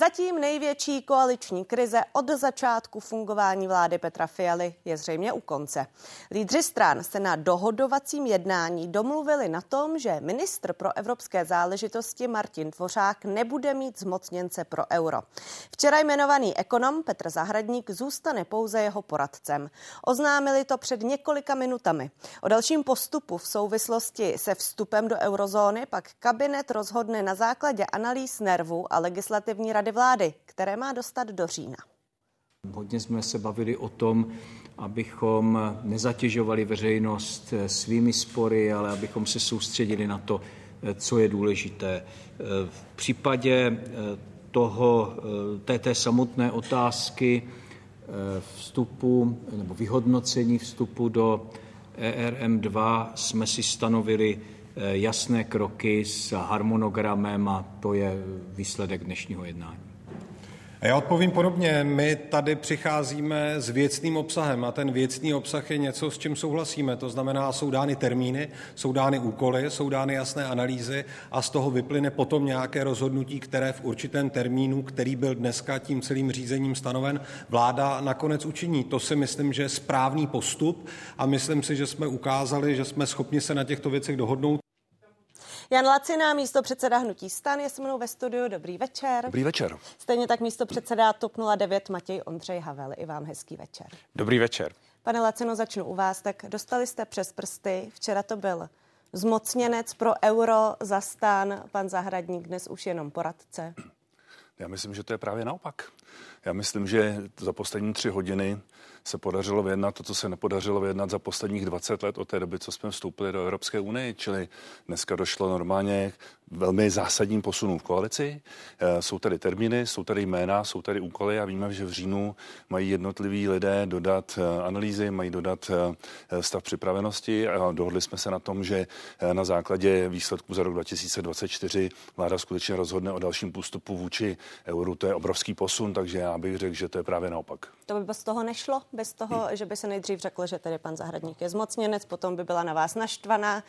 Zatím největší koaliční krize od začátku fungování vlády Petra Fialy je zřejmě u konce. Lídři stran se na dohodovacím jednání domluvili na tom, že ministr pro evropské záležitosti Martin Dvořák nebude mít zmocněnce pro euro. Včera jmenovaný ekonom Petr Zahradník zůstane pouze jeho poradcem. Oznámili to před několika minutami. O dalším postupu v souvislosti se vstupem do eurozóny pak kabinet rozhodne na základě analýz nervu a legislativní rady vlády, které má dostat do října. Hodně jsme se bavili o tom, abychom nezatěžovali veřejnost svými spory, ale abychom se soustředili na to, co je důležité. V případě toho, té, té samotné otázky vstupu nebo vyhodnocení vstupu do ERM2 jsme si stanovili Eh, jasné kroky s harmonogramem a to je výsledek dnešního jednání. A já odpovím podobně. My tady přicházíme s věcným obsahem a ten věcný obsah je něco, s čím souhlasíme. To znamená, jsou dány termíny, jsou dány úkoly, jsou dány jasné analýzy a z toho vyplyne potom nějaké rozhodnutí, které v určitém termínu, který byl dneska tím celým řízením stanoven, vláda nakonec učiní. To si myslím, že je správný postup a myslím si, že jsme ukázali, že jsme schopni se na těchto věcech dohodnout. Jan Lacina, místo předseda Hnutí stan, je se mnou ve studiu. Dobrý večer. Dobrý večer. Stejně tak místo předseda TOP 09 Matěj Ondřej Havel. I vám hezký večer. Dobrý večer. Pane Lacino, začnu u vás. Tak dostali jste přes prsty. Včera to byl zmocněnec pro euro za stan, pan Zahradník, dnes už jenom poradce. Já myslím, že to je právě naopak. Já myslím, že za poslední tři hodiny se podařilo vyjednat to, co se nepodařilo vyjednat za posledních 20 let od té doby, co jsme vstoupili do Evropské unie. Čili dneska došlo normálně velmi zásadním posunům v koalici. Eh, jsou tady termíny, jsou tady jména, jsou tady úkoly a víme, že v říjnu mají jednotliví lidé dodat eh, analýzy, mají dodat eh, stav připravenosti a dohodli jsme se na tom, že na základě výsledků za rok 2024 vláda skutečně rozhodne o dalším postupu vůči euru. To je obrovský posun, takže já bych řekl, že to je právě naopak. To by bez toho nešlo, bez toho, hmm. že by se nejdřív řekl, že tedy pan Zahradník je zmocněnec, potom by byla na vás naštvaná,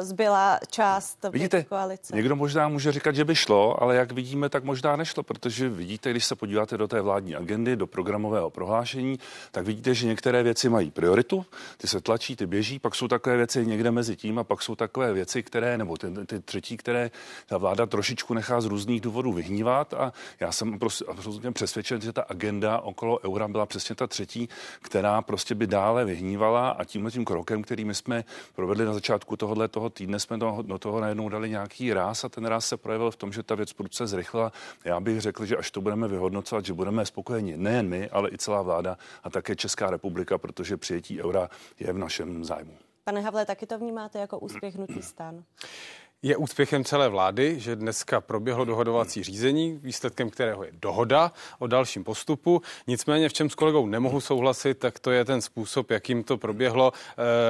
zbyla část Vidíte, koalice. Někdo možná může říkat, že by šlo, ale jak vidíme, tak možná nešlo, protože vidíte, když se podíváte do té vládní agendy, do programového prohlášení, tak vidíte, že některé věci mají prioritu, ty se tlačí, ty běží, pak jsou takové věci někde mezi tím a pak jsou takové věci, které, nebo ty, ty třetí, které ta vláda trošičku nechá z různých důvodů vyhnívat a já jsem prostě absolutně přesvědčen, že ta agenda okolo eura byla přesně ta třetí, která prostě by dále vyhnívala a tímhle tím krokem, který my jsme provedli na začátku tohohle toho týdne, jsme do, do toho najednou dali nějaký ráz ráz a ten ráz se projevil v tom, že ta věc prudce zrychla. Já bych řekl, že až to budeme vyhodnocovat, že budeme spokojeni nejen my, ale i celá vláda a také Česká republika, protože přijetí eura je v našem zájmu. Pane Havle, taky to vnímáte jako úspěch hnutí stan? Je úspěchem celé vlády, že dneska proběhlo dohodovací řízení, výsledkem kterého je dohoda o dalším postupu. Nicméně, v čem s kolegou nemohu souhlasit, tak to je ten způsob, jakým to proběhlo.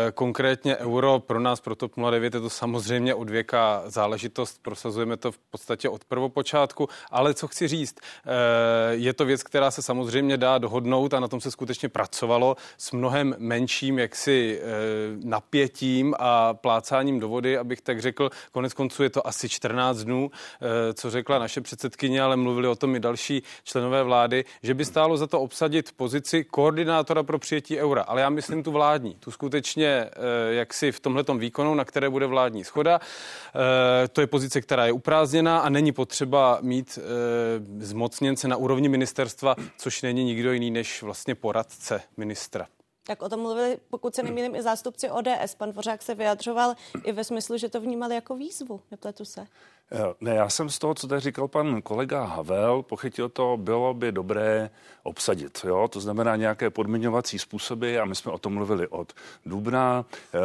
E, konkrétně euro pro nás, pro TOP 09, je to samozřejmě odvěká záležitost, prosazujeme to v podstatě od prvopočátku, ale co chci říct, e, je to věc, která se samozřejmě dá dohodnout a na tom se skutečně pracovalo s mnohem menším jaksi e, napětím a plácáním do vody, abych tak řekl, Konec konců je to asi 14 dnů, eh, co řekla naše předsedkyně, ale mluvili o tom i další členové vlády, že by stálo za to obsadit pozici koordinátora pro přijetí eura. Ale já myslím tu vládní, tu skutečně eh, jaksi v tomhletom výkonu, na které bude vládní schoda. Eh, to je pozice, která je uprázdněná a není potřeba mít zmocněnce na úrovni ministerstva, což není nikdo jiný než vlastně poradce ministra. Tak o tom mluvili, pokud se nemýlím, i zástupci ODS. Pan Dvořák se vyjadřoval i ve smyslu, že to vnímal jako výzvu. Nepletu se. Eh, ne, já jsem z toho, co tady říkal pan kolega Havel, pochytil to, bylo by dobré obsadit. Jo? To znamená nějaké podmiňovací způsoby a my jsme o tom mluvili od Dubna. E,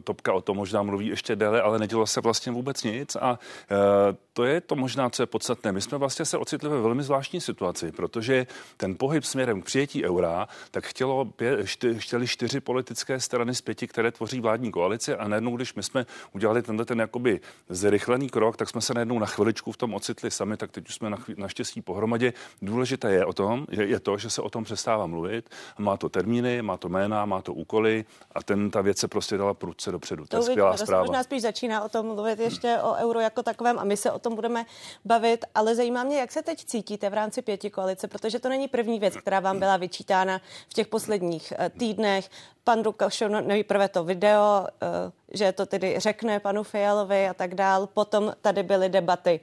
Topka o tom možná mluví ještě déle, ale nedělo se vlastně vůbec nic a e, to je to možná, co je podstatné. My jsme vlastně se ocitli ve velmi zvláštní situaci, protože ten pohyb směrem k přijetí eura, tak chtělo pě, čty, chtěli čtyři politické strany z pěti, které tvoří vládní koalici a najednou, když my jsme udělali tenhle ten jakoby zrychlený krok, rok, tak jsme se najednou na chviličku v tom ocitli sami, tak teď už jsme na, naštěstí pohromadě. Důležité je o tom, je, je to, že se o tom přestává mluvit. Má to termíny, má to jména, má to úkoly a ten ta věc se prostě dala prudce dopředu. To, to je skvělá zpráva. Možná spíš začíná o tom mluvit ještě o euro jako takovém a my se o tom budeme bavit, ale zajímá mě, jak se teď cítíte v rámci pěti koalice, protože to není první věc, která vám byla vyčítána v těch posledních eh, týdnech. Pan Lukašov nejprve to video, eh, že to tedy řekne panu Fialovi a tak dál. Potom tady byly debaty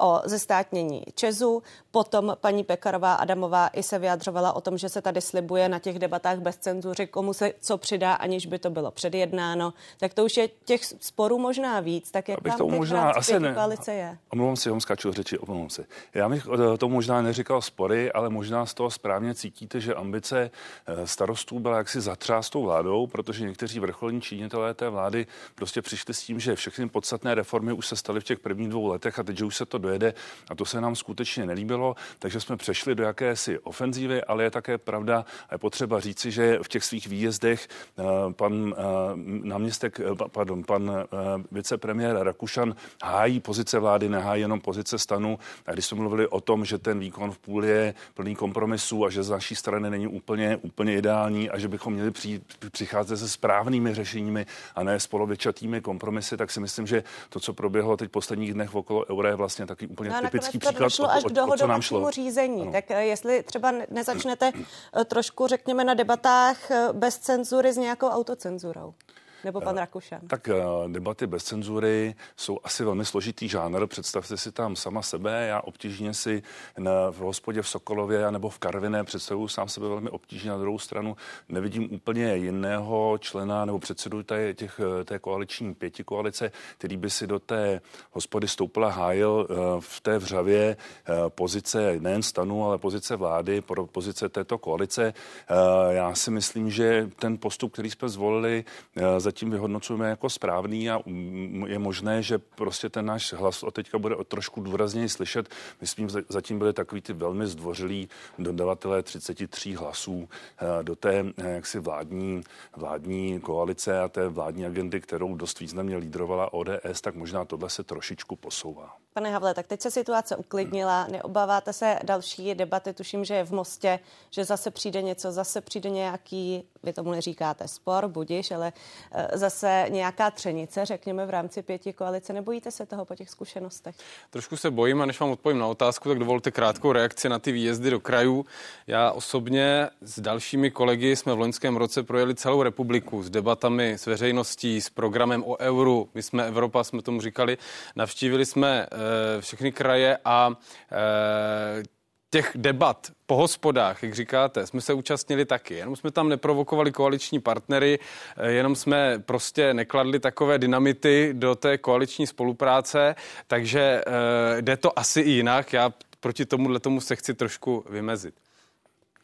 o zestátnění Česu, potom paní Pekarová Adamová i se vyjadřovala o tom, že se tady slibuje na těch debatách bez cenzury, komu se co přidá, aniž by to bylo předjednáno. Tak to už je těch sporů možná víc, tak jak vám to možná asi ne. koalice je? Omlouvám si, skáču řeči, omlouvám se. Já bych eh, to možná neříkal spory, ale možná z toho správně cítíte, že ambice eh, starostů byla jaksi zatřást tou vládou, protože někteří vrcholní činitelé té vlády prostě přišli s tím, že všechny podstatné reformy už se staly v těch prvních dvou letech a teď, že už se to dojede a to se nám skutečně nelíbilo, takže jsme přešli do jakési ofenzívy, ale je také pravda a je potřeba říci, že v těch svých výjezdech eh, pan eh, náměstek, eh, pardon, pan vicepremiér Rakušan hájí pozice vlády, nehájí jenom pozice stanu. A když jsme mluvili o tom, že ten výkon v půl je plný kompromisů a že z naší strany není úplně, úplně ideální a že bychom měli přijít, přicházet se správnými řešeními a ne s polovičatými kompromisy, tak si myslím, že to, co proběhlo teď v posledních dnech okolo eura, je vlastně taky úplně no typický to příklad, o, až k o, o co nám šlo. řízení. Ano. Tak eh, jestli třeba nezačnete eh, trošku, řekněme, na debatách eh, bez cenzury s nějakou autocenzurou. Nebo pan Rakušan? Tak debaty bez cenzury jsou asi velmi složitý žánr. Představte si tam sama sebe. Já obtížně si na, v hospodě v Sokolově nebo v Karviné představuju sám sebe velmi obtížně. Na druhou stranu nevidím úplně jiného člena nebo předsedu té, těch, té koaliční pěti koalice, který by si do té hospody stoupila hájil v té vřavě pozice nejen stanu, ale pozice vlády, pozice této koalice. Já si myslím, že ten postup, který jsme zvolili, zatím vyhodnocujeme jako správný a je možné, že prostě ten náš hlas od teďka bude trošku důrazněji slyšet. Myslím, zatím byly takový ty velmi zdvořilí dodavatelé 33 hlasů eh, do té eh, jaksi vládní, vládní koalice a té vládní agendy, kterou dost významně lídrovala ODS, tak možná tohle se trošičku posouvá. Pane Havle, tak teď se situace uklidnila, neobáváte se další debaty, tuším, že je v Mostě, že zase přijde něco, zase přijde nějaký, vy tomu neříkáte spor, budiš, ale eh, zase nějaká třenice, řekněme, v rámci pěti koalice. Nebojíte se toho po těch zkušenostech? Trošku se bojím a než vám odpovím na otázku, tak dovolte krátkou reakci na ty výjezdy do krajů. Já osobně s dalšími kolegy jsme v loňském roce projeli celou republiku s debatami s veřejností, s programem o euru. My jsme Evropa, jsme tomu říkali. Navštívili jsme e, všechny kraje a e, těch debat po hospodách, jak říkáte, jsme se účastnili taky. Jenom jsme tam neprovokovali koaliční partnery, eh, jenom jsme prostě nekladli takové dynamity do té koaliční spolupráce, takže jde to asi i jinak. Já proti tomuhle tomu se chci trošku vymezit.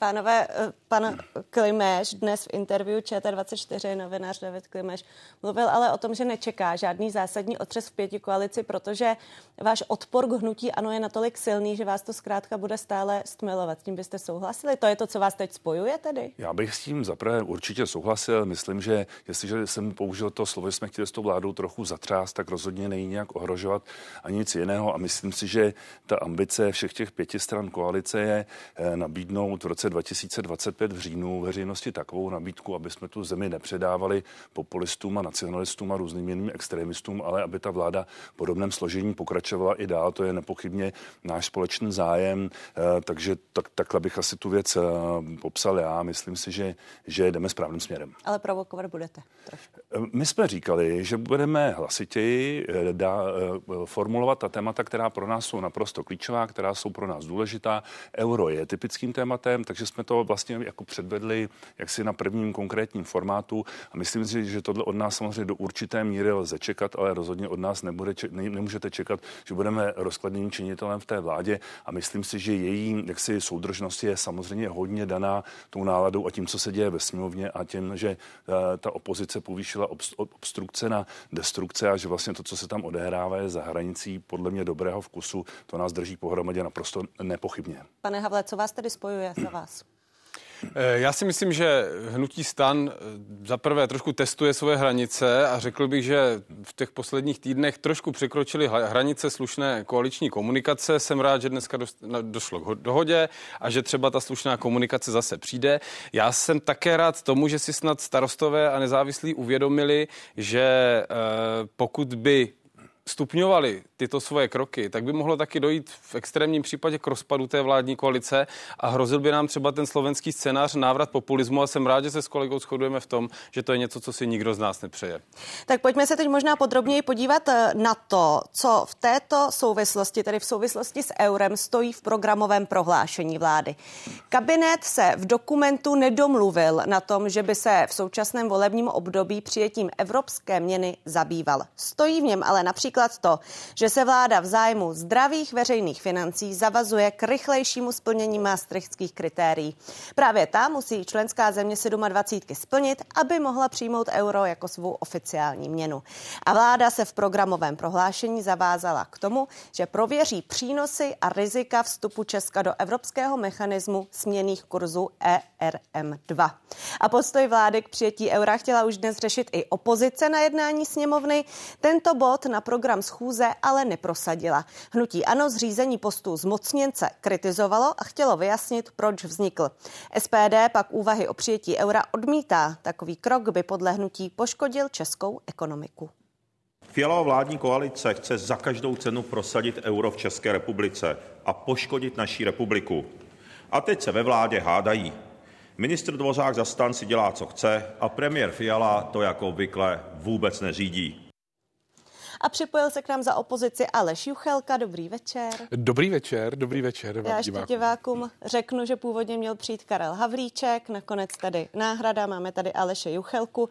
Pánové, eh, pan Klimeš dnes v interview ČT24, novinář David Klimeš, mluvil ale o tom, že nečeká žádný zásadní otřes v pěti koalici, protože váš odpor k hnutí ano je natolik silný, že vás to zkrátka bude stále stmelovat. Tím byste souhlasili? To je to, co vás teď spojuje tedy? Já bych s tím zaprvé určitě souhlasil. Myslím, že jestliže jsem použil to slovo, že jsme chtěli s tou vládou trochu zatřást, tak rozhodně není nějak ohrožovat ani nic jiného. A myslím si, že ta ambice všech těch pěti stran koalice je eh, nabídnout v roce 2025 v říjnu veřejnosti takovou nabídku, aby jsme tu zemi nepředávali populistům a nacionalistům a různým jiným extremistům, ale aby ta vláda v podobném složení pokračovala i dál. To je nepochybně náš společný zájem, eh, takže tak, takhle bych asi tu věc eh, popsal já. Myslím si, že, že jdeme správným směrem. Ale provokovat budete trošku. Eh, my jsme říkali, že budeme hlasitěji dá, formulovat ta témata, která pro nás jsou naprosto klíčová, která jsou pro nás důležitá. Euro je typickým tématem, takže jsme to vlastně jako předvedli jaksi na prvním konkrétním formátu a myslím si, že tohle od nás samozřejmě do určité míry lze čekat, ale rozhodně od nás nebude, ne, nemůžete čekat, že budeme rozkladným činitelem v té vládě a myslím si, že její jaksi soudržnost je samozřejmě hodně daná tou náladou a tím, co se děje ve sněmovně a tím, že uh, ta opozice povýšila obstrukce na destrukce a že vlastně to, co se tam odehrává, je za hranicí podle mě dobrého vkusu. To nás drží pohromadě naprosto nepochybně. Pane Havle, co vás tedy spojuje za vás? Eh, já si myslím, že hnutí stan eh, za prvé trošku testuje svoje hranice a řekl bych, že v těch posledních týdnech trošku překročili hranice slušné koaliční komunikace. Jsem rád, že dneska došlo k dohodě a že třeba ta slušná komunikace zase přijde. Já jsem také rád tomu, že si snad starostové a nezávislí uvědomili, že eh, pokud by stupňovali tyto svoje kroky, tak by mohlo taky dojít v extrémním případě k rozpadu té vládní koalice a hrozil by nám třeba ten slovenský scénář návrat populismu a jsem rád, že se s kolegou shodujeme v tom, že to je něco, co si nikdo z nás nepřeje. Tak pojďme se teď možná podrobněji podívat eh, na to, co v této souvislosti, tedy v souvislosti s eurem, stojí v programovém prohlášení vlády. Kabinet se v dokumentu nedomluvil na tom, že by se v současném volebním období přijetím evropské měny zabýval. Stojí v něm ale například to, že se vláda v zájmu zdravých veřejných financí zavazuje k rychlejšímu splnění maastrichtských kritérií. Právě ta musí členská země 27 splnit, aby mohla přijmout euro jako svou oficiální měnu. A vláda se v programovém prohlášení zavázala k tomu, že prověří přínosy a rizika vstupu Česka do evropského mechanismu směných kurzů ERM2. A postoj vlády k přijetí eura chtěla už dnes řešit i opozice na jednání sněmovny. Tento bod na program schůze ale neprosadila. Hnutí ANO zřízení postu zmocněnce kritizovalo a chtělo vyjasnit, proč vznikl. SPD pak úvahy o přijetí eura odmítá. Takový krok by podle hnutí poškodil českou ekonomiku. Fialová vládní koalice chce za každou cenu prosadit euro v České republice a poškodit naší republiku. A teď se ve vládě hádají. Ministr Dvořák za stan si dělá, co chce a premiér Fiala to jako obvykle vůbec neřídí. A připojil se k nám za opozici Aleš Juchelka. Dobrý večer. Dobrý večer, dobrý večer. Já ještě divákům řeknu, že původně měl přijít Karel Havlíček, nakonec tady náhrada, máme tady Aleše Juchelku.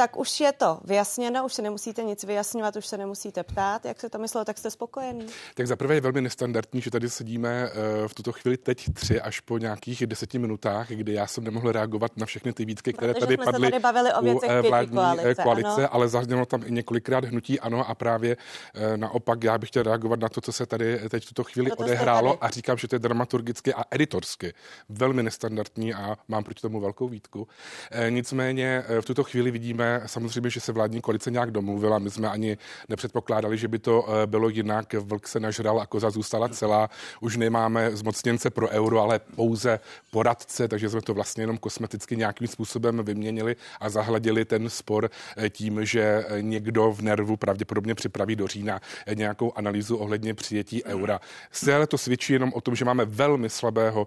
Eh, tak už je to vyjasněno, už se nemusíte nic vyjasňovat, už se nemusíte ptát. Jak se to myslelo, tak jste spokojený? Tak zaprvé je velmi nestandardní, že tady sedíme eh, v tuto chvíli teď tři až po nějakých deseti minutách, kdy já jsem nemohl reagovat na všechny ty výtky, které Protože tady jsme padly se tady bavili o věcech u vládní koalice, koalice ano. ale zaznělo tam i několikrát hnutí ano a právě eh, naopak já bych chtěl reagovat na to, co se tady teď v tuto chvíli Proto jste odehrálo a říkám, že to je dramaturgicky a editorsky velmi nestandardní a mám proti tomu velkou výtku. Eh, Nicméně v tuto chvíli vidíme samozřejmě, že se vládní koalice nějak domluvila. My jsme ani nepředpokládali, že by to eh, bylo jinak. Vlk se nažral a koza zůstala celá. Už nemáme zmocněnce pro euro, ale pouze poradce, takže jsme to vlastně jenom kosmeticky nějakým způsobem vyměnili a zahladili ten spor eh, tím, že eh, někdo v nervu pravděpodobně připraví do října nějakou analýzu ohledně přijetí eura. Celé to svědčí jenom o tom, že máme velmi slabého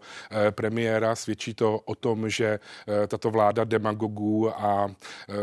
premiéra, svědčí to o tom, že tato vláda demagogů a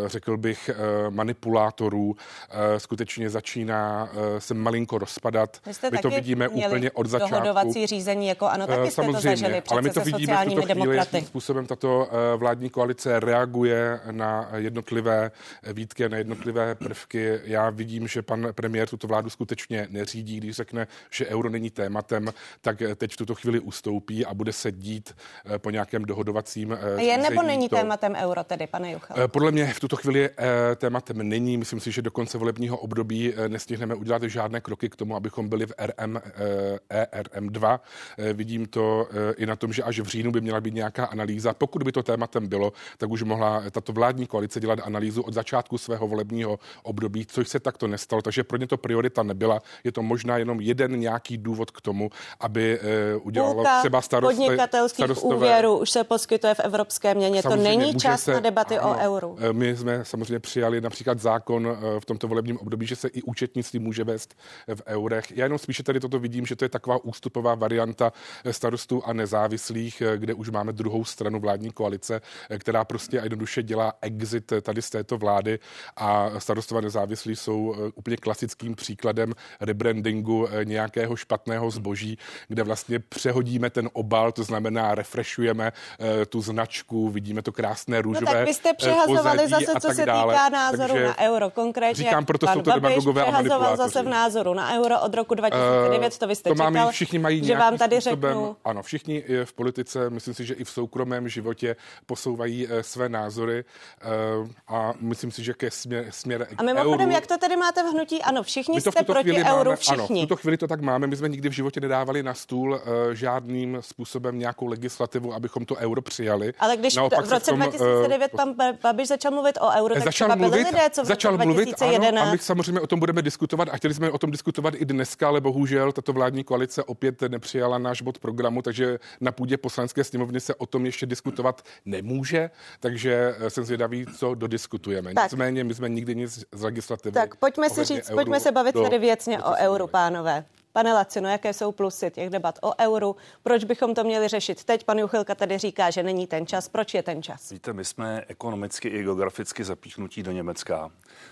řekl bych manipulátorů eh, skutečně začíná eh, se malinko rozpadat. My to vidíme úplně od začátku. dohodovací řízení, jako ano, taky Eh, jste to zažili ale my to vidíme v tuto chvíli, jakým způsobem tato eh, vládní koalice reaguje na jednotlivé výtky, na jednotlivé prvky. Já vidím, že pan premiér tuto vládu skutečně neřídí, když řekne, že euro není tématem, tak eh, teď v tuto chvíli ustoupí a bude se dít eh, po nějakém dohodovacím eh, Je nebo není to- tématem euro tedy, pane Juchel? Eh, Podle mě v tuto chvíli eh, tématem není. Myslím si, že do konce volebního období eh, nestihneme udělat žádné kroky k tomu, abychom byli v RM, eh, ERM2. Eh, Vidím to i na tom, že až v říjnu by měla být nějaká analýza. Pokud by to tématem bylo, tak už mohla tato vládní koalice dělat analýzu od začátku svého volebního období, což se takto nestalo. Takže pro ně to priorita nebyla. Je to možná jenom jeden nějaký důvod k tomu, aby udělalo Půlka třeba starost, podnikatelských starostové- úvěrů už se poskytuje v evropské měně. To Samozřejmě není může čas se- na debaty o ano, euru. eh, My jsme samozřejmě přijali například zákon eh, v tomto volebním období, že se i účetnictví může vést v eurech. Já jenom spíše tady toto vidím, že to je taková ústupová varianta eh, starostů a nezávislých, eh, kde už máme druhou stranu vládní koalice, eh, která prostě a jednoduše dělá exit eh, tady z této vlády a starostové nezávislí jsou eh, úplně klasickým příkladem rebrandingu eh, nějakého špatného zboží, kde vlastně přehodíme ten obal, to znamená refreshujeme eh, tu značku, vidíme to krásné No růžové tak vy jste eh, přehazovali pozadí zase, co tak se dále. týká názoru Takže na euro. Konkrétně Říkám, proto pan jsou to Babiš přehazoval zase v názoru na euro od roku 2009, to vy jste to máme, čekal, všichni mají že vám tady způsobem, řeknu. Ano, všichni i v politice, myslím si, že i v soukromém životě posouvají eh, své názory eh, a myslím si, že ke směr, směr A mimochodem, euru, jak to tedy máte v hnutí? Ano, všichni to jste proti euru, máme, Ano, v všichni. tuto chvíli to tak máme. My jsme nikdy v životě nedávali na stůl uh, žádným způsobem nějakou legislativu, abychom to euro přijali. Ale když Naopak v roce tom, eh, 2009 pan Ba- Babiš začal mluvit o euro, tak začal mluvit, lidé, co v začal roce mluvit, 2011. ano, a my samozřejmě o tom budeme diskutovat a chtěli jsme o tom diskutovat i dneska, ale bohužel tato vládní koalice opět nepřijala náš bod programu, takže na půdě poslanecké sněmovny se o tom ještě diskutovat nemůže, takže eh, jsem zvědavý, co dodiskutujeme. Tak. Nicméně my jsme nikdy nic z legislativy. Tak pojďme si říct, pojďme se bavit do- tady věcně o euru, pánové. Pane Lacino, jaké jsou plusy těch debat o euru? Proč bychom to měli řešit teď? Pan Juchilka tady říká, že není ten čas. Proč je ten čas? Víte, my jsme ekonomicky i geograficky zapíchnutí do Německa,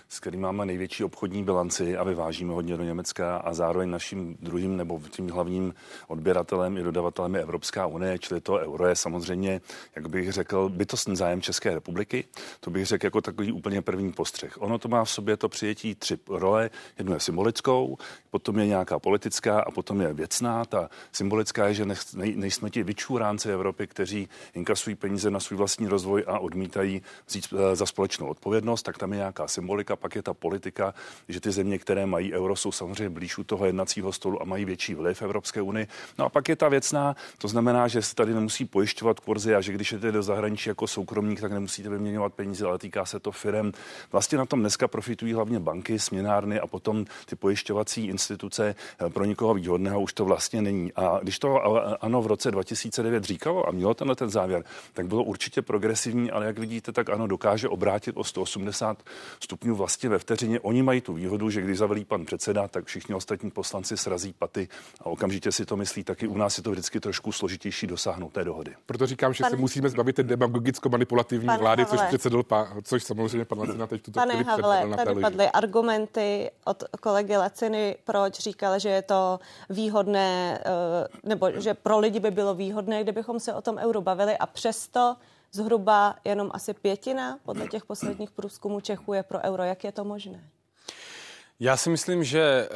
s kterým máme největší obchodní bilanci a vyvážíme hodně do Německa a zároveň naším druhým nebo tím hlavním odběratelem i dodavatelem je Evropská unie, čili to euro je samozřejmě, jak bych řekl, bytostný zájem České republiky. To bych řekl jako takový úplně první postřeh. Ono to má v sobě to přijetí tři role. Jednu je symbolickou, potom je nějaká politická a potom je věcná. Ta symbolická je, že nejsme ti vyčuránci Evropy, kteří inkasují peníze na svůj vlastní rozvoj a odmítají vzít eh, za společnou odpovědnost, tak tam je nějaká symbolika, pak je ta politika, že ty země, které mají euro, jsou samozřejmě blíž u toho jednacího stolu a mají větší vliv v Evropské unii. No a pak je ta věcná, to znamená, že se tady nemusí pojišťovat kurzy a že když jdete do zahraničí jako soukromník, tak nemusíte vyměňovat peníze, ale týká se to firem. Vlastně na tom dneska profitují hlavně banky, směnárny a potom ty pojišťovací instituce eh, pro nikoho výhodného už to vlastně není. A když to ano v roce 2009 říkalo a mělo tenhle ten závěr, tak bylo určitě progresivní, ale jak vidíte, tak ano, dokáže obrátit o 180 stupňů vlastně ve vteřině. Oni mají tu výhodu, že když zavelí pan předseda, tak všichni ostatní poslanci srazí paty a okamžitě si to myslí. Taky u nás je to vždycky trošku složitější dosáhnout té dohody. Proto říkám, že Pan- se musíme zbavit té demagogicko-manipulativní Pane vlády, což Havle. předsedl, pa, což samozřejmě pan Lacina teď tuto Pane Havle, tady padly argumenty od kolegy Laciny, proč říkal, že je to výhodné, eh, nebo že pro lidi by bylo výhodné, kdybychom se o tom euro bavili a přesto zhruba jenom asi pětina podle těch posledních průzkumů Čechů je pro euro. Jak je to možné? Já si myslím, že eh,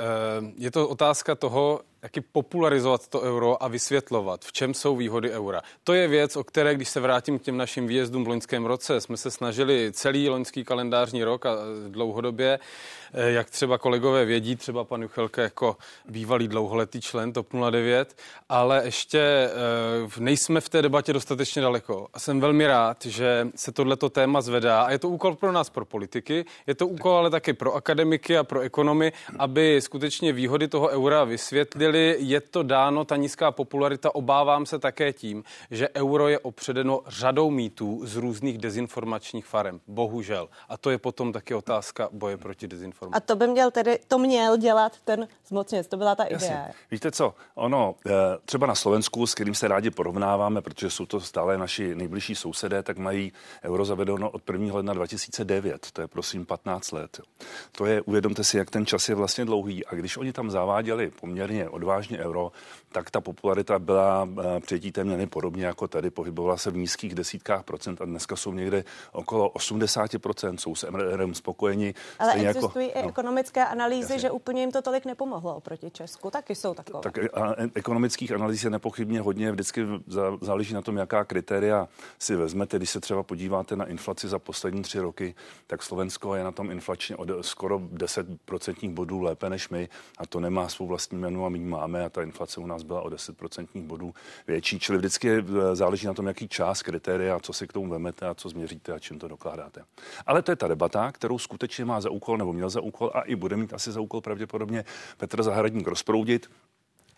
je to otázka toho, jak i popularizovat to euro a vysvětlovat, v čem jsou výhody eura. To je věc, o které, když se vrátím k těm našim výjezdům v loňském roce, jsme se snažili celý loňský kalendářní rok a dlouhodobě, eh, jak třeba kolegové vědí, třeba pan Juchelka jako bývalý dlouholetý člen TOP 09, ale ještě eh, nejsme v té debatě dostatečně daleko. A jsem velmi rád, že se tohleto téma zvedá a je to úkol pro nás, pro politiky, je to úkol ale taky pro akademiky a pro ekonomy, aby skutečně výhody toho eura vysvětlili. Je to dáno, ta nízká popularita, obávám se také tím, že euro je opředeno řadou mýtů z různých dezinformačních farem. Bohužel. A to je potom taky otázka boje proti dezinformacím. A to by měl tedy, to měl dělat ten zmocněnec, to byla ta idea. Jasně. Víte co, ono, eh, třeba na Slovensku, s kterým se rádi porovnáváme, protože jsou to stále naši nejbližší sousedé, tak mají euro zavedeno od 1. ledna 2009. To je prosím 15 let. To je, uvědomte si, jak ten čas je vlastně dlouhý. A když oni tam zaváděli poměrně odvážně euro, tak ta popularita byla eh, přijetí téměř podobně jako tady. Pohybovala se v nízkých desítkách procent a dneska jsou někde okolo 80 procent. Jsou s MRM spokojeni. Ale stejně existují jako, i ekonomické analýzy, Jasně. že úplně jim to tolik nepomohlo oproti Česku. Taky jsou takové. Tak a, e- ekonomických analýz je nepochybně hodně, vždycky záleží na tom, jaká kritéria si vezmete. Když se třeba podíváte na inflaci za poslední tři roky, tak Slovensko je na tom inflačně od skoro 10 procentních bodů lépe než my a to nemá svou vlastní jménu a my máme a ta inflace u nás byla o 10 procentních bodů větší. Čili vždycky je- záleží na tom, jaký čas, kritéria, co si k tomu vemete a co změříte a čím to dokládáte. Ale to je ta debata, kterou skutečně má za úkol nebo měl za úkol a i bude mít asi za úkol pravděpodobně Petr Zahradník rozproudit.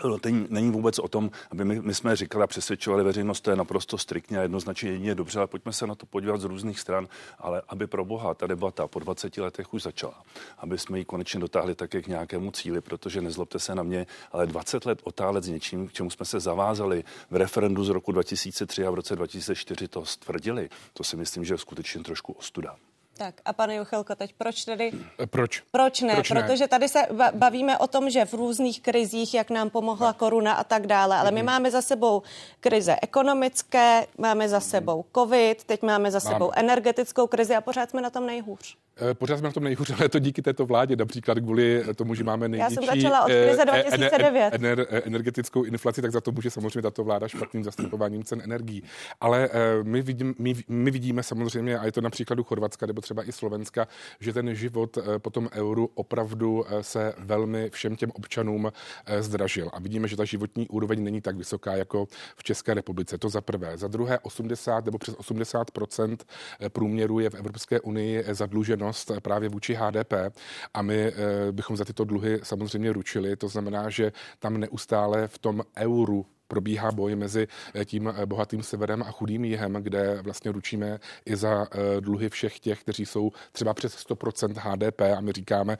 No, Ten není vůbec o tom, aby my, my jsme říkali a přesvědčovali veřejnost, to je naprosto striktně a jednoznačně jedině dobře, ale pojďme se na to podívat z různých stran, ale aby pro boha ta debata po 20 letech už začala, aby jsme ji konečně dotáhli také k nějakému cíli, protože nezlobte se na mě, ale 20 let otálet s něčím, k čemu jsme se zavázali v referendu z roku 2003 a v roce 2004 to stvrdili, to si myslím, že je skutečně trošku ostuda. Tak a pane Juchelko, teď proč tedy E, Proč? Proč ne? Proč ne? Protože tady se ba- bavíme o tom, že v různých krizích, jak nám pomohla koruna a tak dále, ale my Mhm. máme za sebou krize ekonomické, máme za sebou covid, teď máme za Máme. sebou energetickou krizi a pořád jsme na tom nejhůř. Eh, pořád jsme na tom nejhůř, ale to díky této vládě, například kvůli tomu, že máme největší Já jsem začala od krize 2009. Eh, ener, energetickou inflaci, tak za to může samozřejmě tato vláda špatným zastropováním cen energií. Ale eh, my, vidím, my, my vidíme samozřejmě, a je to na příkladu Chorvatska nebo třeba i Slovenska, že ten život po tom euru opravdu se velmi všem těm občanům zdražil. A vidíme, že ta životní úroveň není tak vysoká jako v České republice. To za prvé. Za druhé 80 nebo přes 80% průměru je v Evropské unii zadluženo zadluženost právě vůči HDP a my eh, bychom za tyto dluhy samozřejmě ručili. To znamená, že tam neustále v tom euru probíhá boj mezi eh, tím eh, bohatým severem a chudým jihem, kde vlastně ručíme i za eh, dluhy všech těch, kteří jsou třeba přes 100% HDP a my říkáme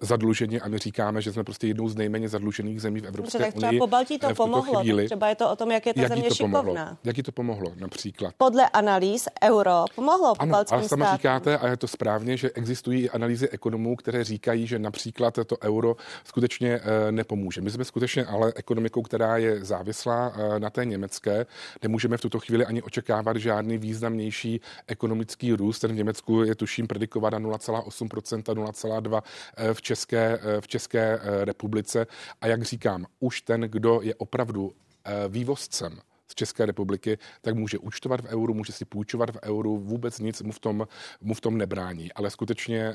zadlužení a my říkáme, že jsme prostě jednou z nejméně zadlužených zemí v Evropské Dobře, tak třeba unii. po Baltí to pomohlo, chvíli. třeba je to o tom, jak je ta jak země to šikovná. Pomohlo? Jak to pomohlo například? Podle analýz euro pomohlo ano, ale sama státům. říkáte, a je to správně, že existují analýzy ekonomů, které říkají, že například to euro skutečně nepomůže. My jsme skutečně ale ekonomikou, která je závislá eh, na té německé. Nemůžeme v tuto chvíli ani očekávat žádný významnější ekonomický růst. Ten v Německu je tuším predikovat na 0,8%, 0,2% v České, eh, v České eh, republice. A jak říkám, už ten, kdo je opravdu vývozcem z České republiky, tak může účtovat v euru, může si půjčovat v euru, vůbec nic mu v tom, mu v tom nebrání. Ale skutečně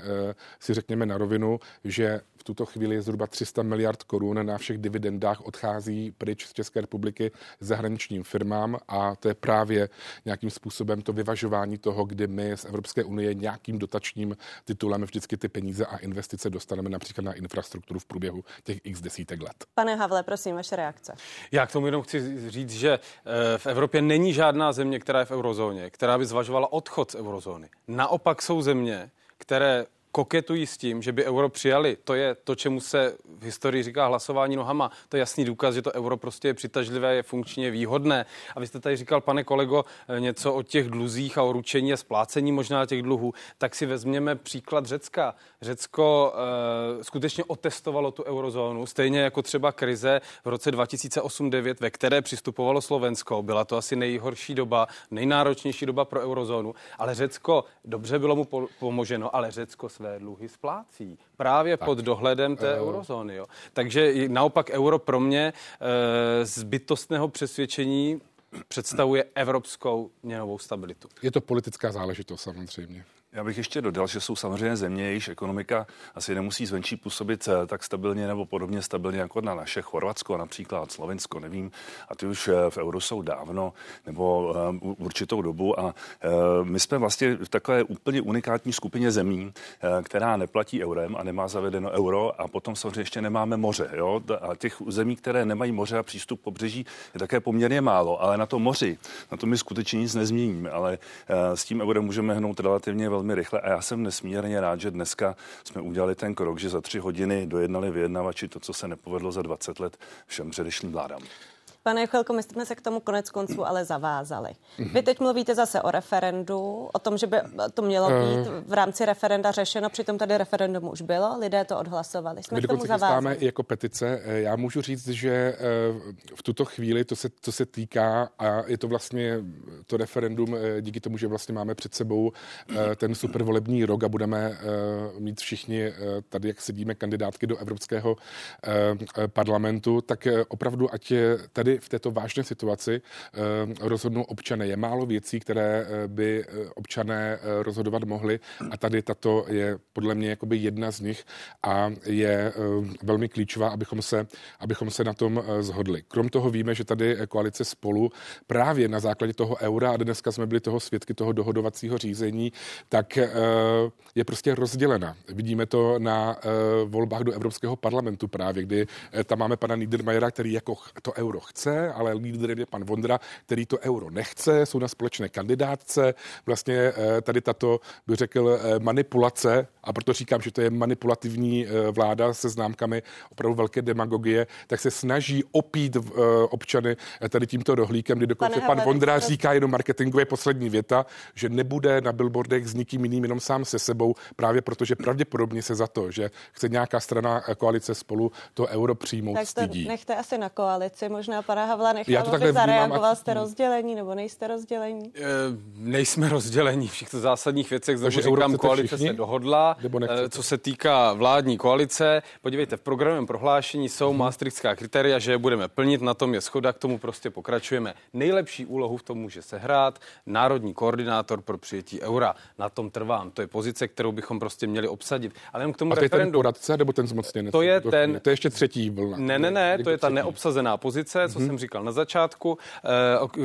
si řekněme na rovinu, že tuto chvíli zhruba 300 miliard korun na všech dividendách odchází pryč z České republiky zahraničním firmám a to je právě nějakým způsobem to vyvažování toho, kdy my z Evropské unie nějakým dotačním titulem vždycky ty peníze a investice dostaneme například na infrastrukturu v průběhu těch x desítek let. Pane Havle, prosím, vaše reakce. Já k tomu jenom chci říct, že eh, v Evropě není žádná země, která je v eurozóně, která by zvažovala odchod z eurozóny. Naopak jsou země, které koketují s tím, že by euro přijali. To je to, čemu se v historii říká hlasování nohama. To je jasný důkaz, že to euro prostě je přitažlivé, je funkčně výhodné. A vy jste tady říkal, pane kolego, něco o těch dluzích a o ručení a splácení možná těch dluhů. Tak si vezměme příklad Řecka. Řecko e, skutečně otestovalo tu eurozónu, stejně jako třeba krize v roce 2008-2009, ve které přistupovalo Slovensko. Byla to asi nejhorší doba, nejnáročnější doba pro eurozónu. Ale Řecko, dobře bylo mu pomoženo, ale Řecko své své dluhy splácí. Právě tak. pod dohledem té uh. eurozóny. Jo. Takže naopak euro pro mě e, z bytostného přesvědčení představuje evropskou měnovou stabilitu. Je to politická záležitost samozřejmě. Já bych ještě dodal, že jsou samozřejmě země, jejichž ekonomika asi nemusí zvenčí působit eh, tak stabilně nebo podobně stabilně jako na naše Chorvatsko, například Slovensko, nevím. A ty už eh, v euro jsou dávno nebo eh, určitou dobu. A my jsme vlastně v takové úplně unikátní skupině zemí, která neplatí eurem a nemá zavedeno euro a potom samozřejmě ještě nemáme moře. Jo? A těch zemí, které nemají moře a přístup pobřeží, je také poměrně málo. Ale na to moři, na to my skutečně nic nezměníme. Ale s tím eurem můžeme hnout relativně velmi rychle a já jsem nesmírně rád, že dneska jsme udělali ten krok, že za tři hodiny dojednali vyjednavači to, co se nepovedlo za 20 let všem předešlým vládám. Pane Chvilko, my jsme se k tomu konec konců ale zavázali. Vy teď mluvíte zase o referendu, o tom, že by to mělo eh. být v rámci referenda řešeno, přitom tady referendum už bylo, lidé to odhlasovali. Jsme My k tomu zavázali. jako petice. Eh, já můžu říct, že eh, v tuto chvíli to se, to se týká a je to vlastně to referendum díky tomu, že vlastně máme před sebou ten supervolební rok a budeme mít všichni tady, jak sedíme, kandidátky do Evropského parlamentu, tak opravdu, ať tady v této vážné situaci eh, rozhodnou občané. Je málo věcí, které eh, by eh, občané rozhodovat mohli a tady tato je podle mě jakoby jedna z nich a je velmi klíčová, abychom se, abychom se na tom zhodli. Krom toho víme, že tady koalice spolu právě na základě toho eura a dneska jsme byli toho svědky toho dohodovacího řízení, tak je prostě rozdělena. Vidíme to na volbách do Evropského parlamentu právě, kdy tam máme pana Niedermayera, který jako to euro chce, chce, ale lídrem je pan Vondra, který to euro nechce, jsou na společné kandidátce. Vlastně eh, tady tato, bych řekl, eh, manipulace, a proto říkám, že to je manipulativní eh, vláda se známkami opravdu velké demagogie, tak se snaží opít občany tady tímto rohlíkem, kdy dokonce pan Vondra říká jenom marketingově poslední věta, že nebude na billboardech s nikým jiným, jenom sám se sebou, právě protože pravděpodobně se za to, že chce nějaká strana koalice spolu to euro přijmout, tak to stydí. nechte asi na koalici, možná pana Havla nechal, aby zareagoval. Jste rozdělení nebo nejste rozdělení? E, nejsme rozdělení. Všech to zásadních věcech, znovu říkám, koalice všichni? se dohodla. E, co se týká vládní koalice, podívejte, v programovém prohlášení jsou hmm. maastrichtská kritéria, že je budeme plnit, na tom je schoda, k tomu prostě pokračujeme. Nejlepší úlohu v tom může sehrát národní koordinátor pro přijetí eura. Na tom trvám. To je pozice, kterou bychom prostě měli obsadit. Ale jen k tomu A to je ten poradce nebo ten zmocněnec? To je ten. To je ještě třetí vlna. Ne, ne, ne, to je ta neobsazená pozice, co hmm. jsem říkal na začátku,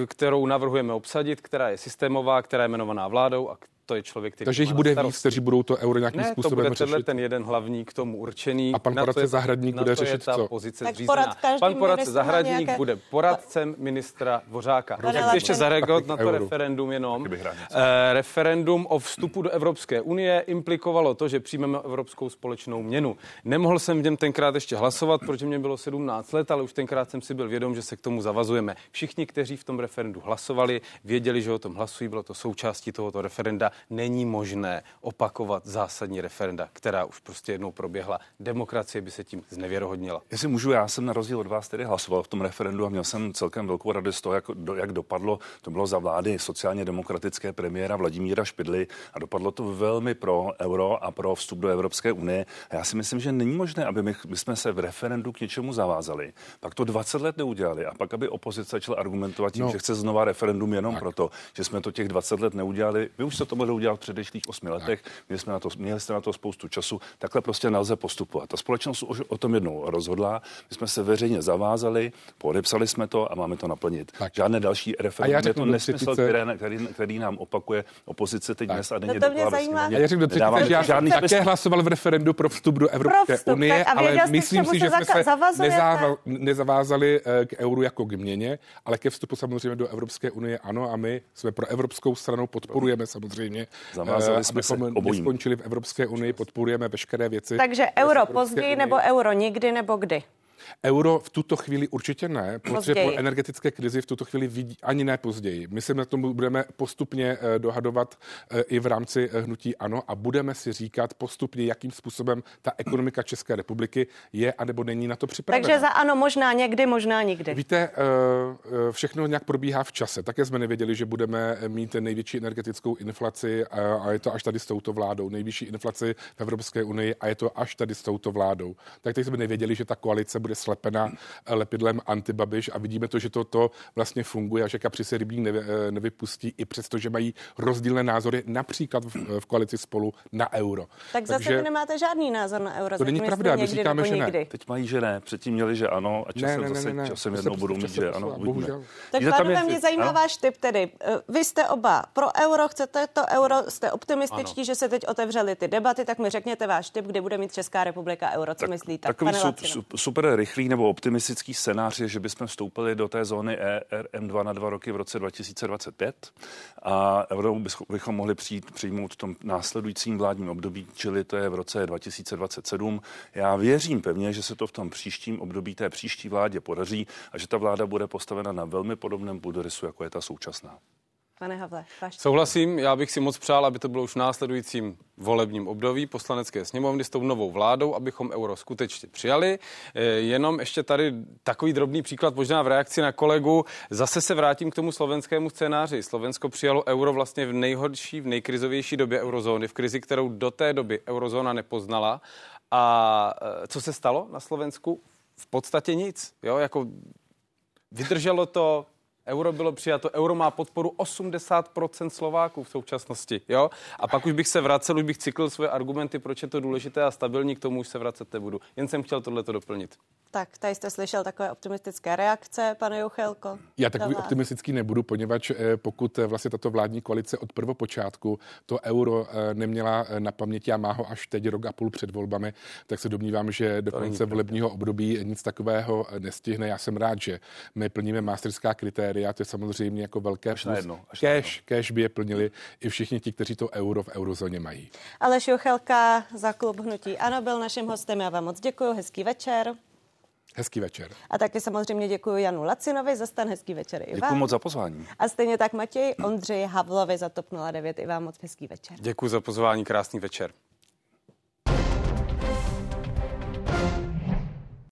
eh, kterou navrhujeme obsadit, která je systémová, která je jmenovaná vládou a to je člověk, který Takže jich bude víc, kteří budou to euro nějakým ne, způsobem to bude řešit. ten jeden hlavní k tomu určený. A pan poradce Zahradník bude řešit ta co? Pozice tak porad, pan poradce Zahradník nějaké... bude poradcem ministra Dvořáka. Tak ještě zareagovat na to euro. referendum jenom. Uh, referendum o vstupu do Evropské unie implikovalo to, že přijmeme evropskou společnou měnu. Nemohl jsem v něm tenkrát ještě hlasovat, protože mě bylo 17 let, ale už tenkrát jsem si byl vědom, že se k tomu zavazujeme. Všichni, kteří v tom referendu hlasovali, věděli, že o tom hlasují, bylo to součástí tohoto referenda. Není možné opakovat zásadní referenda, která už prostě jednou proběhla. Demokracie by se tím znevěrohodnila. Jestli můžu, já jsem na rozdíl od vás tedy hlasoval v tom referendu a měl jsem celkem velkou radost z toho, jak, do, jak dopadlo. To bylo za vlády sociálně demokratické premiéra Vladimíra Špidly a dopadlo to velmi pro euro a pro vstup do Evropské unie. A já si myslím, že není možné, aby my, my jsme se v referendu k něčemu zavázali, pak to 20 let neudělali a pak, aby opozice začala argumentovat tím, no. že chce znova referendum jenom tak. proto, že jsme to těch 20 let neudělali. Vy už se to mohli udělat v předešlých osmi letech, měli, jsme na to, měli jste na to spoustu času, takhle prostě nelze postupovat. Ta společnost už o tom jednou rozhodla, my jsme se veřejně zavázali, podepsali jsme to a máme to naplnit. Tak. Žádné další referendum je to nesmysl, který, který, který, nám opakuje opozice teď tak. dnes a denně no to mě zajímá. A já řeknu do že já žádný také hlasoval v referendu pro vstup do Evropské vstup, unie, ale myslím si, že jsme se nezával, nezavázali eh, k euru jako k měně, ale ke vstupu samozřejmě do Evropské unie ano a my jsme pro evropskou stranu, podporujeme samozřejmě. Zavázali eh, jsme se obojím. skončili v Evropské unii, podporujeme veškeré věci. Takže euro později nebo euro nikdy nebo kdy? Euro v tuto chvíli určitě ne, protože po energetické krizi v tuto chvíli vidí ani ne později. My se na tom budeme postupně eh, dohadovat eh, i v rámci eh, hnutí ANO a budeme si říkat postupně, jakým způsobem ta ekonomika České republiky je anebo není na to připravena. Takže za ano možná někdy, možná nikdy. Víte, všechno nějak probíhá v čase. Také jsme nevěděli, že budeme mít největší energetickou inflaci a je to až tady s touto vládou. Nejvyšší inflaci v Evropské unii a je to až tady s touto vládou. Tak teď jsme nevěděli, že ta koalice bude slepena lepidlem antibabiš a vidíme to, že to, to vlastně funguje a že kapři se rybník nevy, eh, nevypustí i přesto, že mají rozdílné názory například v, v koalici spolu na euro. Tak zase Takže, vy nemáte žádný názor na euro. To není pravda, my říkáme, že ne. Teď mají, že ne, předtím měli, že ano a časem, ne, ne, zase, ne, ne, časem jednou budou mít, že ano. Bohužel. Tak pánové, mě zajímá ano? váš tip tedy. Eh, vy jste oba pro euro, chcete to euro, jste optimističtí, ano. že se teď otevřely ty debaty, tak mi řekněte váš tip, kde bude mít Česká republika euro. Co tak, myslíte? Takový super rychlý nebo optimistický scénář je, že bychom vstoupili do té zóny ERM2 na dva roky v roce 2025 a bychom mohli přijít, přijmout v tom následujícím vládním období, čili to je v roce 2027. Já věřím pevně, že se to v tom příštím období té příští vládě podaří a že ta vláda bude postavena na velmi podobném půdorysu, jako je ta současná. Pane Havle, váš... Souhlasím, já bych si moc přál, aby to bylo už v následujícím volebním období poslanecké sněmovny s tou novou vládou, abychom euro skutečně přijali. Eh, jenom ještě tady takový drobný příklad, možná v reakci na kolegu. Zase se vrátím k tomu slovenskému scénáři. Slovensko přijalo euro vlastně v nejhorší, v nejkrizovější době eurozóny, v krizi, kterou do té doby eurozóna nepoznala. A eh, co se stalo na Slovensku? V podstatě nic. Jo, jako vydrželo to, Euro bylo přijato, euro má podporu 80% Slováků v současnosti, jo? A pak už bych se vracel, už bych cykl svoje argumenty, proč je to důležité a stabilní, k tomu už se vracet nebudu. Jen jsem chtěl tohleto doplnit. Tak, tady jste slyšel takové optimistické reakce, pane Juchelko. Já takový optimistický nebudu, poněvadž eh, pokud eh, vlastně tato vládní koalice od prvopočátku to euro eh, neměla na paměti a má ho až teď rok a půl před volbami, tak se domnívám, že do konce volebního období nic takového nestihne. Já jsem rád, že my plníme másterská kritéria, to je samozřejmě jako velké až plus. Jedno, až cash, cash by je plnili i všichni ti, kteří to euro v eurozóně mají. Aleš Juchelka za klub Hnutí Ano byl naším hostem. Já vám moc děkuji. Hezký večer. Hezký večer. A taky samozřejmě děkuji Janu Lacinovi za stan. Hezký večer i vám. Děkuji moc za pozvání. A stejně tak Matěj Ondřej Havlovi za TOP 09 i vám moc hezký večer. Děkuji za pozvání, krásný večer.